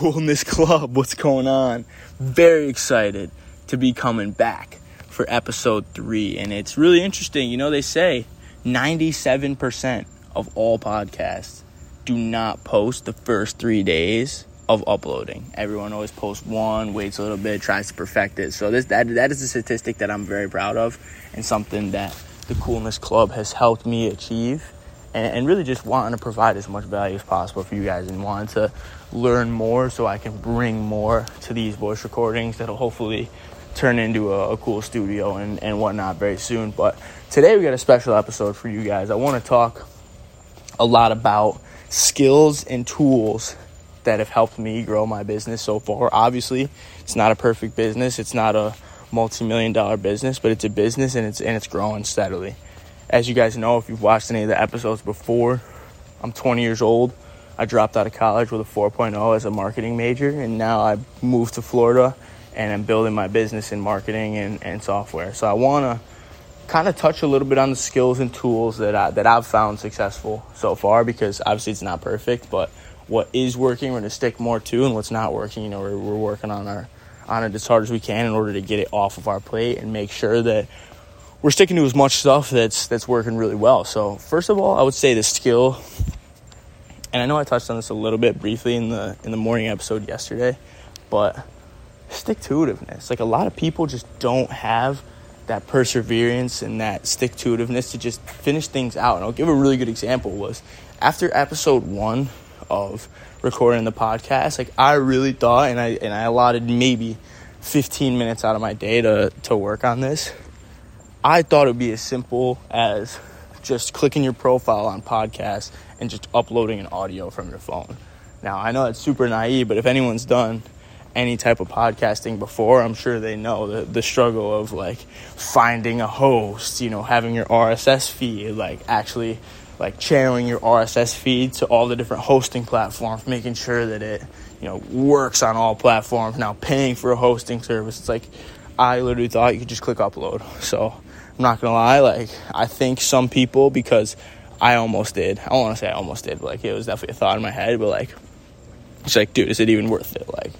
Coolness Club. What's going on? Very excited to be coming back for episode three. And it's really interesting. You know, they say 97% of all podcasts do not post the first three days of uploading. Everyone always posts one, waits a little bit, tries to perfect it. So this that that is a statistic that I'm very proud of and something that the Coolness Club has helped me achieve and, and really just wanting to provide as much value as possible for you guys and wanting to learn more so I can bring more to these voice recordings that'll hopefully turn into a, a, cool studio and, and whatnot very soon. But today we got a special episode for you guys. I want to talk a lot about skills and tools that have helped me grow my business so far. Obviously, it's not a perfect business. It's not a multi-million dollar business, but it's a business and it's and it's growing steadily. As you guys know, if you've watched any of the episodes before, I'm 20 years old. I dropped out of college with a 4.0 as a marketing major, and now I moved to Florida and I'm building my business in marketing and, and software. So I want to kind of touch a little bit on the skills and tools that I, that I've found successful so far because obviously it's not perfect, but what is working we're going to stick more to, and what's not working, you know, we're, we're working on our on it as hard as we can in order to get it off of our plate and make sure that we're sticking to as much stuff that's that's working really well. So first of all, I would say the skill, and I know I touched on this a little bit briefly in the in the morning episode yesterday, but stick to itiveness. Like a lot of people just don't have that perseverance and that stick to itiveness to just finish things out. And I'll give a really good example was after episode one of recording the podcast, like I really thought and I and I allotted maybe 15 minutes out of my day to, to work on this I thought it would be as simple as just clicking your profile on podcast and just uploading an audio from your phone. Now, I know it's super naive, but if anyone's done any type of podcasting before, I'm sure they know the, the struggle of like finding a host, you know, having your RSS feed, like actually like channeling your RSS feed to all the different hosting platforms, making sure that it, you know, works on all platforms. Now paying for a hosting service, it's like I literally thought you could just click upload. So I'm not gonna lie, like I think some people because I almost did. I don't want to say I almost did, but like it was definitely a thought in my head. But like, it's like, dude, is it even worth it? Like,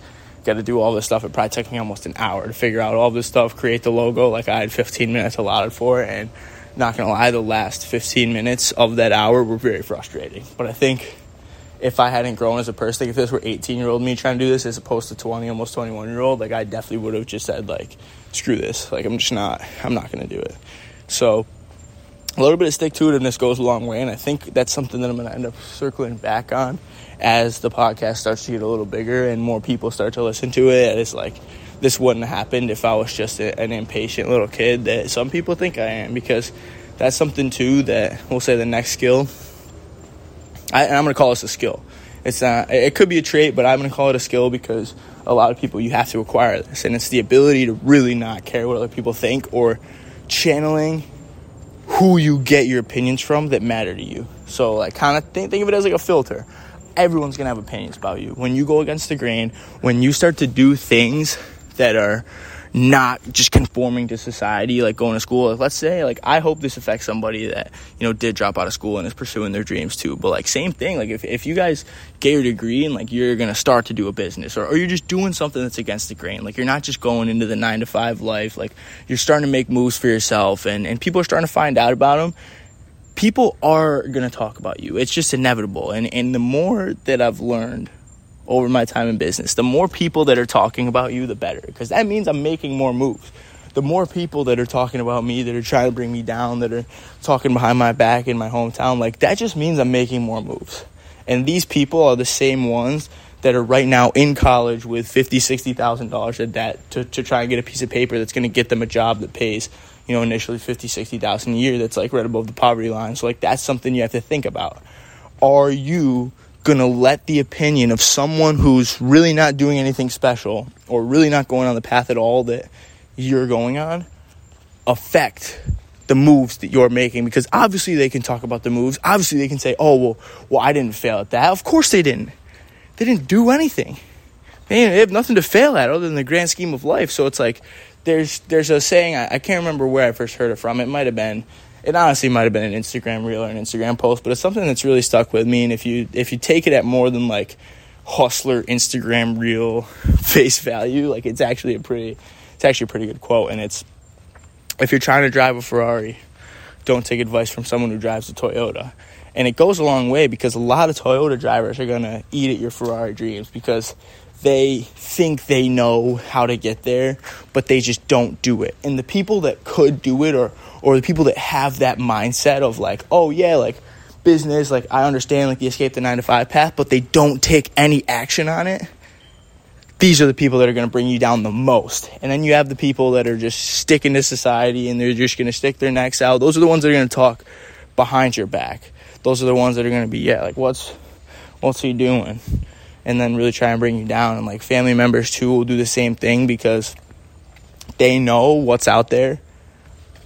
got to do all this stuff. It probably took me almost an hour to figure out all this stuff, create the logo. Like I had 15 minutes allotted for it, and not gonna lie, the last 15 minutes of that hour were very frustrating. But I think if I hadn't grown as a person, like if this were 18 year old me trying to do this as opposed to 20, almost 21 year old, like I definitely would have just said like, screw this. Like I'm just not, I'm not gonna do it. So a little bit of stick to itiveness goes a long way, and I think that's something that I'm going to end up circling back on as the podcast starts to get a little bigger and more people start to listen to it. It's like this wouldn't have happened if I was just a, an impatient little kid that some people think I am, because that's something too that we'll say the next skill. I, I'm going to call this a skill. It's uh, not. It could be a trait, but I'm going to call it a skill because a lot of people you have to acquire this, and it's the ability to really not care what other people think or channeling who you get your opinions from that matter to you. So, like, kind of think, think of it as like a filter. Everyone's gonna have opinions about you. When you go against the grain, when you start to do things that are not just conforming to society, like going to school. Like, let's say, like, I hope this affects somebody that, you know, did drop out of school and is pursuing their dreams too. But, like, same thing. Like, if, if you guys get your degree and, like, you're going to start to do a business or, or you're just doing something that's against the grain, like, you're not just going into the nine to five life, like, you're starting to make moves for yourself and, and people are starting to find out about them people are going to talk about you. It's just inevitable. And and the more that I've learned over my time in business. The more people that are talking about you, the better, because that means I'm making more moves. The more people that are talking about me, that are trying to bring me down, that are talking behind my back in my hometown, like that just means I'm making more moves. And these people are the same ones that are right now in college with fifty, sixty thousand dollars of debt to, to try and get a piece of paper that's going to get them a job that pays, you know, initially fifty, sixty thousand a year. That's like right above the poverty line. So like that's something you have to think about. Are you to let the opinion of someone who's really not doing anything special or really not going on the path at all that you're going on affect the moves that you're making. Because obviously they can talk about the moves. Obviously they can say oh well well I didn't fail at that. Of course they didn't. They didn't do anything. They have nothing to fail at other than the grand scheme of life. So it's like there's there's a saying I, I can't remember where I first heard it from. It might have been it honestly might have been an Instagram reel or an Instagram post, but it's something that's really stuck with me. And if you if you take it at more than like hustler Instagram reel face value. Like it's actually a pretty it's actually a pretty good quote and it's if you're trying to drive a Ferrari, don't take advice from someone who drives a Toyota. And it goes a long way because a lot of Toyota drivers are to eat at your Ferrari dreams because they think they know how to get there, but they just don't do it. And the people that could do it or or the people that have that mindset of like, "Oh yeah, like business, like I understand like the escape the 9 to 5 path, but they don't take any action on it." These are the people that are going to bring you down the most. And then you have the people that are just sticking to society and they're just going to stick their necks out. Those are the ones that are going to talk behind your back. Those are the ones that are going to be, yeah, like what's what's he doing? And then really try and bring you down. And like family members too will do the same thing because they know what's out there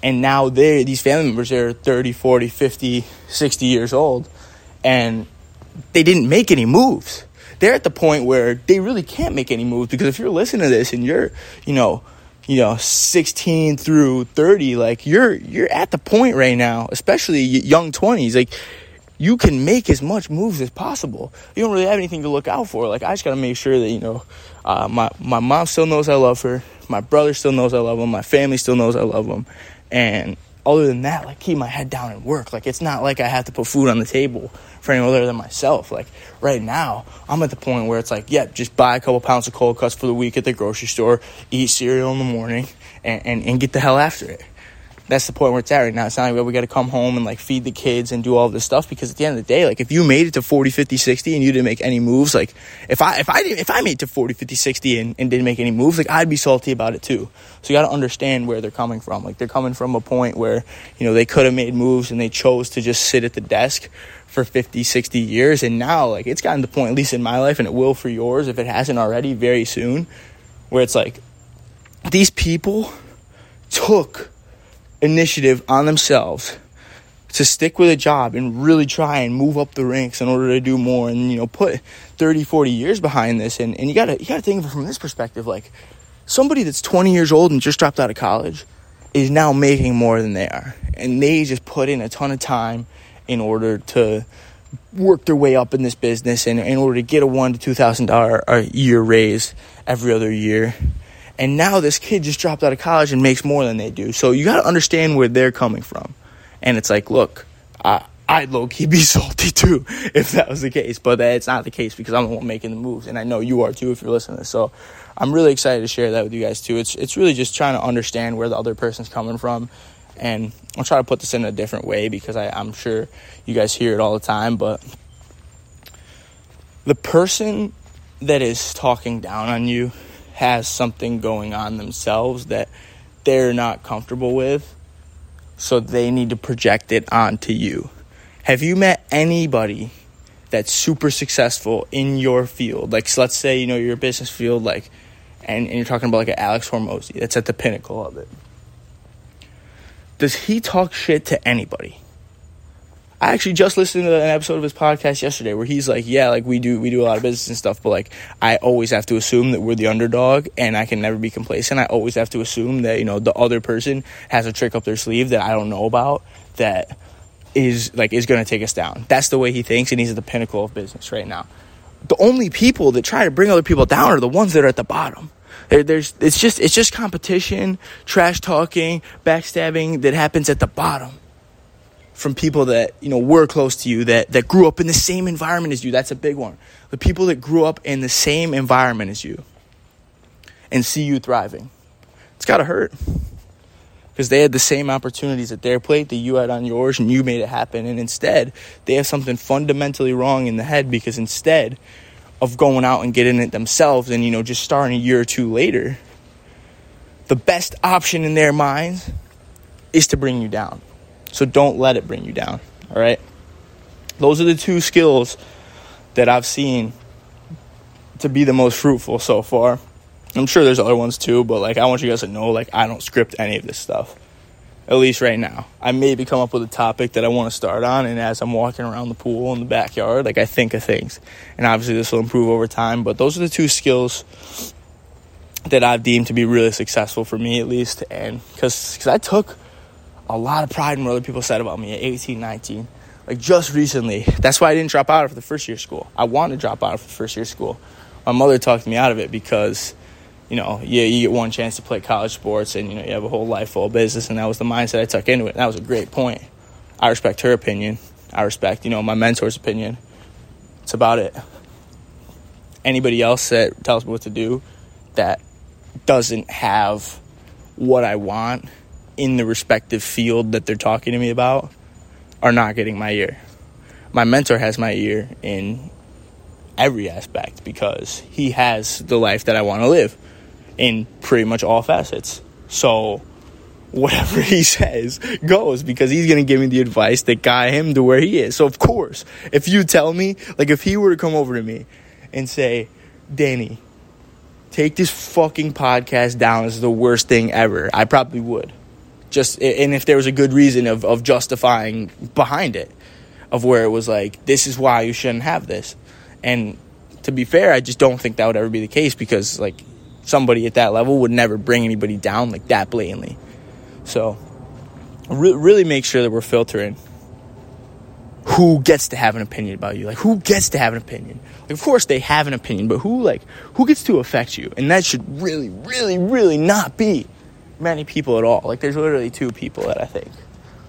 and now they these family members are 30 40 50 60 years old and they didn't make any moves they're at the point where they really can't make any moves because if you're listening to this and you're you know you know 16 through 30 like you're you're at the point right now especially young 20s like you can make as much moves as possible. You don't really have anything to look out for. Like i just got to make sure that you know uh, my, my mom still knows i love her. My brother still knows i love him. My family still knows i love him. And other than that, like keep my head down and work. Like it's not like I have to put food on the table for anyone other than myself. Like right now, I'm at the point where it's like, yeah, just buy a couple pounds of cold cuts for the week at the grocery store, eat cereal in the morning, and, and, and get the hell after it that's the point where it's at right now. It's not like we got to come home and like feed the kids and do all this stuff because at the end of the day, like if you made it to 40, 50, 60 and you didn't make any moves, like if I, if I didn't, if I made it to 40, 50, 60 and, and didn't make any moves, like I'd be salty about it too. So you got to understand where they're coming from. Like they're coming from a point where, you know, they could have made moves and they chose to just sit at the desk for 50, 60 years. And now like it's gotten to the point, at least in my life and it will for yours, if it hasn't already very soon, where it's like these people took initiative on themselves to stick with a job and really try and move up the ranks in order to do more and you know put 30 40 years behind this. And, and you gotta you gotta think of it from this perspective like somebody that's 20 years old and just dropped out of college is now making more than they are. And they just put in a ton of time in order to work their way up in this business and in order to get a one to two thousand dollar a year raise every other year and now this kid just dropped out of college and makes more than they do. So you got to understand where they're coming from. And it's like, look, I, I'd low key be salty too if that was the case, but it's not the case because I'm the one making the moves, and I know you are too if you're listening. So I'm really excited to share that with you guys too. It's it's really just trying to understand where the other person's coming from, and I'll try to put this in a different way because I, I'm sure you guys hear it all the time. But the person that is talking down on you has something going on themselves that they're not comfortable with. So they need to project it onto you. Have you met anybody that's super successful in your field? Like, so let's say, you know, your business field, like, and, and you're talking about like an Alex Hormozi that's at the pinnacle of it. Does he talk shit to anybody? I actually just listened to an episode of his podcast yesterday where he's like, "Yeah, like we do, we do a lot of business and stuff, but like I always have to assume that we're the underdog, and I can never be complacent. I always have to assume that you know the other person has a trick up their sleeve that I don't know about that is like is going to take us down. That's the way he thinks, and he's at the pinnacle of business right now. The only people that try to bring other people down are the ones that are at the bottom. there's it's just it's just competition, trash talking, backstabbing that happens at the bottom from people that you know were close to you that that grew up in the same environment as you. That's a big one. The people that grew up in the same environment as you and see you thriving. It's got to hurt because they had the same opportunities at their plate that you had on yours and you made it happen. And instead they have something fundamentally wrong in the head because instead of going out and getting it themselves and you know just starting a year or two later the best option in their minds is to bring you down so don't let it bring you down. All right. Those are the two skills that I've seen to be the most fruitful so far. I'm sure there's other ones too, but like I want you guys to know like I don't script any of this stuff. At least right now. I maybe come up with a topic that I want to start on and as I'm walking around the pool in the backyard, like I think of things. And obviously this will improve over time, but those are the two skills that I've deemed to be really successful for me at least and cuz cuz I took a lot of pride in what other people said about me at 18, 19. like just recently. That's why I didn't drop out of the first year of school. I wanted to drop out of the first year of school. My mother talked me out of it because, you know, yeah, you get one chance to play college sports and, you know, you have a whole life full of business. And that was the mindset I took into it. And that was a great point. I respect her opinion. I respect, you know, my mentor's opinion. It's about it. Anybody else that tells me what to do that doesn't have what I want in the respective field that they're talking to me about are not getting my ear. My mentor has my ear in every aspect because he has the life that I want to live in pretty much all facets. So whatever he says goes because he's going to give me the advice that got him to where he is. So of course, if you tell me, like if he were to come over to me and say, "Danny, take this fucking podcast down as the worst thing ever." I probably would. Just and if there was a good reason of of justifying behind it of where it was like, "This is why you shouldn't have this." And to be fair, I just don't think that would ever be the case because like somebody at that level would never bring anybody down like that blatantly. So re- really make sure that we're filtering who gets to have an opinion about you. Like who gets to have an opinion? Like, of course they have an opinion, but who like who gets to affect you? And that should really, really, really not be many people at all. Like there's literally two people that I think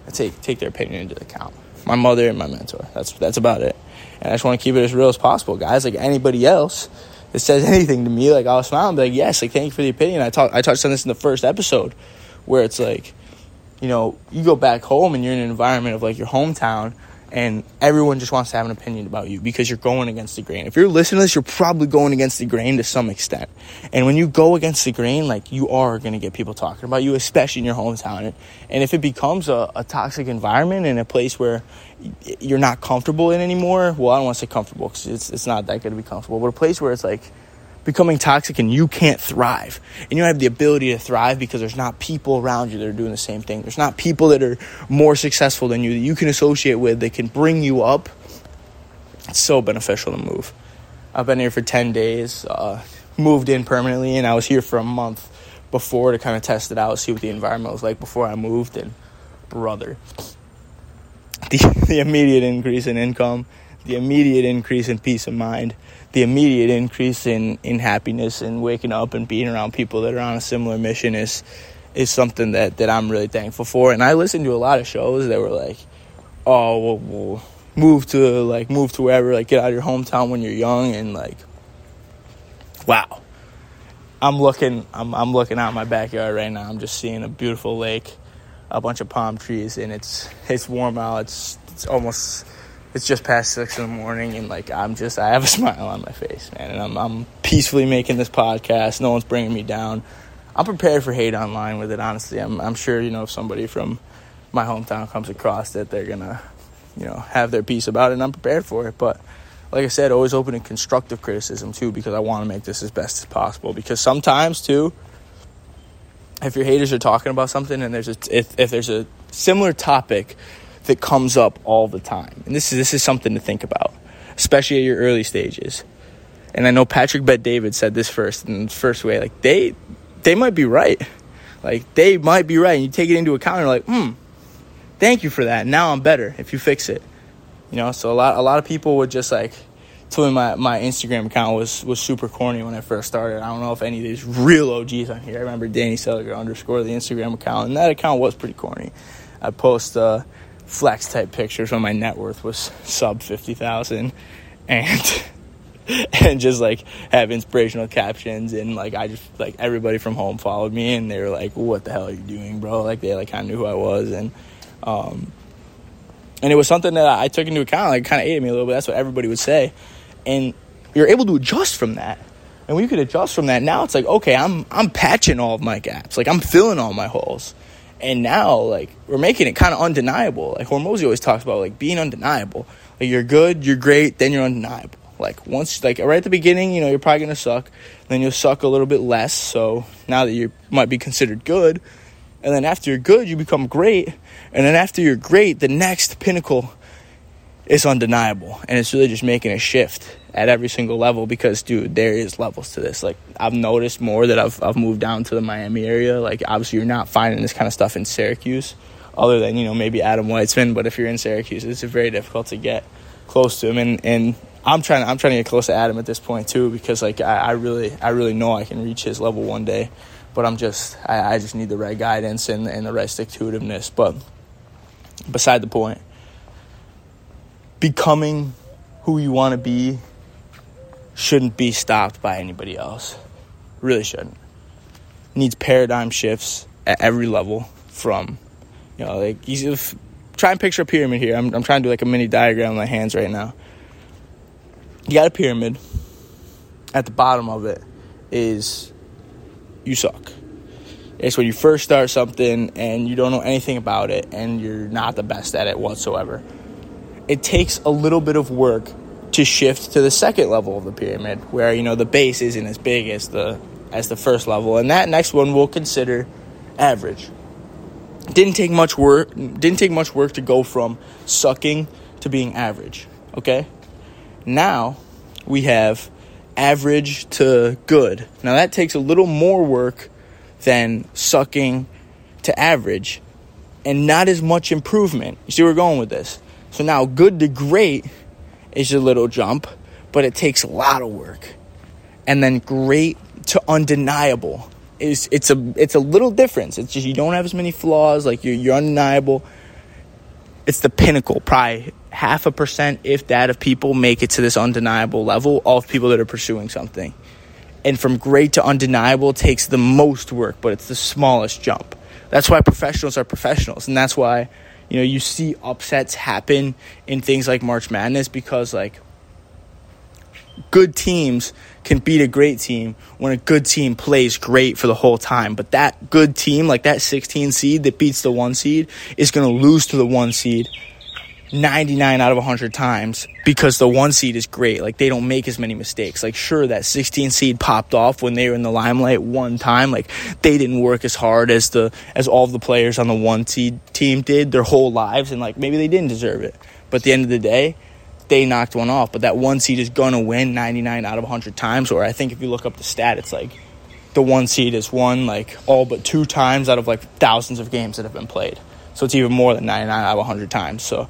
I take take their opinion into account. My mother and my mentor. That's that's about it. And I just want to keep it as real as possible, guys. Like anybody else that says anything to me, like I'll smile and be like, yes, like thank you for the opinion. I talked I touched on this in the first episode where it's like, you know, you go back home and you're in an environment of like your hometown and everyone just wants to have an opinion about you because you're going against the grain. If you're listening to this, you're probably going against the grain to some extent. And when you go against the grain, like you are going to get people talking about you, especially in your hometown. And if it becomes a, a toxic environment in a place where you're not comfortable in anymore, well, I don't want to say comfortable because it's, it's not that good to be comfortable, but a place where it's like, becoming toxic and you can't thrive. And you don't have the ability to thrive because there's not people around you that are doing the same thing. There's not people that are more successful than you that you can associate with that can bring you up. It's so beneficial to move. I've been here for 10 days, uh, moved in permanently, and I was here for a month before to kind of test it out, see what the environment was like before I moved. And brother, the, the immediate increase in income, the immediate increase in peace of mind, the immediate increase in, in happiness and waking up and being around people that are on a similar mission is is something that, that I'm really thankful for. And I listened to a lot of shows that were like, oh, well, well, move to like move to wherever, like get out of your hometown when you're young, and like, wow. I'm looking, I'm I'm looking out my backyard right now. I'm just seeing a beautiful lake, a bunch of palm trees, and it's it's warm out. It's it's almost it's just past six in the morning and like i'm just i have a smile on my face man and i'm, I'm peacefully making this podcast. No one's bringing me down. I'm prepared for hate online with it honestly. I'm, I'm sure you know if somebody from my hometown comes across it they're gonna you know have their piece about it and i'm prepared for it. But like i said always open to constructive criticism too because i want to make this as best as possible. Because sometimes too if your haters are talking about something and there's a if, if there's a similar topic that comes up all the time. And this is this is something to think about, especially at your early stages. And I know Patrick Bet David said this first in the first way, like they they might be right. Like they might be right. And you take it into account and you're like, hmm, thank you for that. Now I'm better if you fix it. You know, so a lot a lot of people would just like told me my, my Instagram account was was super corny when I first started. I don't know if any of these real OGs on here. I remember Danny Seliger underscore the Instagram account, and that account was pretty corny. I post uh, flex type pictures when my net worth was sub 50,000 and and just like have inspirational captions and like I just like everybody from home followed me and they were like what the hell are you doing bro? Like they like kind of knew who I was and um and it was something that I took into account like kind of ate me a little bit. That's what everybody would say. And you're able to adjust from that. And you could adjust from that now it's like okay I'm I'm patching all of my gaps. Like I'm filling all my holes and now, like, we're making it kind of undeniable. Like, Hormozi always talks about, like, being undeniable. Like, you're good, you're great, then you're undeniable. Like, once, like, right at the beginning, you know, you're probably going to suck. Then you'll suck a little bit less. So now that you might be considered good. And then after you're good, you become great. And then after you're great, the next pinnacle is undeniable. And it's really just making a shift at every single level because dude there is levels to this like i've noticed more that i've, I've moved down to the miami area like obviously you're not finding this kind of stuff in syracuse other than you know maybe Adam Weitzman. But if you're in Syracuse, it's very difficult to get close to him. And and I'm trying I'm trying to get close to Adam at this point too because like I, I really I really know I can reach his level one day. But I'm just I, I just need the right guidance and, and the right stick to itiveness. But beside the point, becoming who you want to be shouldn't be stopped by anybody else. Really shouldn't. Needs paradigm shifts at every level from, you know, like, you if, try and picture a pyramid here. I'm, I'm trying to do like a mini diagram with my hands right now. You got a pyramid. At the bottom of it is you suck. It's when you first start something and you don't know anything about it and you're not the best at it whatsoever. It takes a little bit of work to shift to the second level of the pyramid where you know the base isn't as big as the as the first level. And that next one we'll consider average. Didn't take much work didn't take much work to go from sucking to being average okay? Now we have average to good. Now that takes a little more work than sucking to average and not as much improvement. You see where we're going with this so now good to great is a little jump, but it takes a lot of work. And then great to undeniable is it's a it's a little difference. It's just you don't have as many flaws, like you're you're undeniable. It's the pinnacle, probably half a percent, if that, of people make it to this undeniable level of people that are pursuing something. And from great to undeniable takes the most work, but it's the smallest jump. That's why professionals are professionals, and that's why you know, you see upsets happen in things like March Madness because like good teams can beat a great team when a good team plays great for the whole time. But that good team, like that 16 seed that beats the 1 seed, is going to lose to the 1 seed 99 out of 100 times because the one seed is great. Like they don't make as many mistakes. Like sure that 16 seed popped off when they were in the limelight one time. Like they didn't work as hard as the as all of the players on the one seed team did their whole lives and like maybe they didn't deserve it. But at the end of the day, they knocked one off. But that one seed is going to win 99 out of 100 times or I think if you look up the stat it's like the one seed has won like all but two times out of like thousands of games that have been played. So it's even more than 99 out of 100 times. So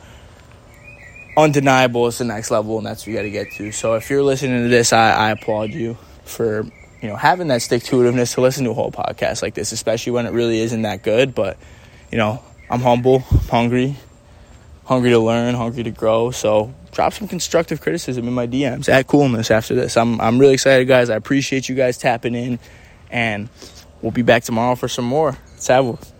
undeniable it's the next level, and that's what you got to get to. So if you're listening to this, I, I applaud you for you know having that stick to itiveness to listen to a whole podcast like this, especially when it really isn't that good. But you know, I'm humble, I'm hungry, hungry to learn, hungry to grow. So drop some constructive criticism in my DMs at Coolness after this. I'm I'm really excited, guys. I appreciate you guys tapping in, and we'll be back tomorrow for some more. Let's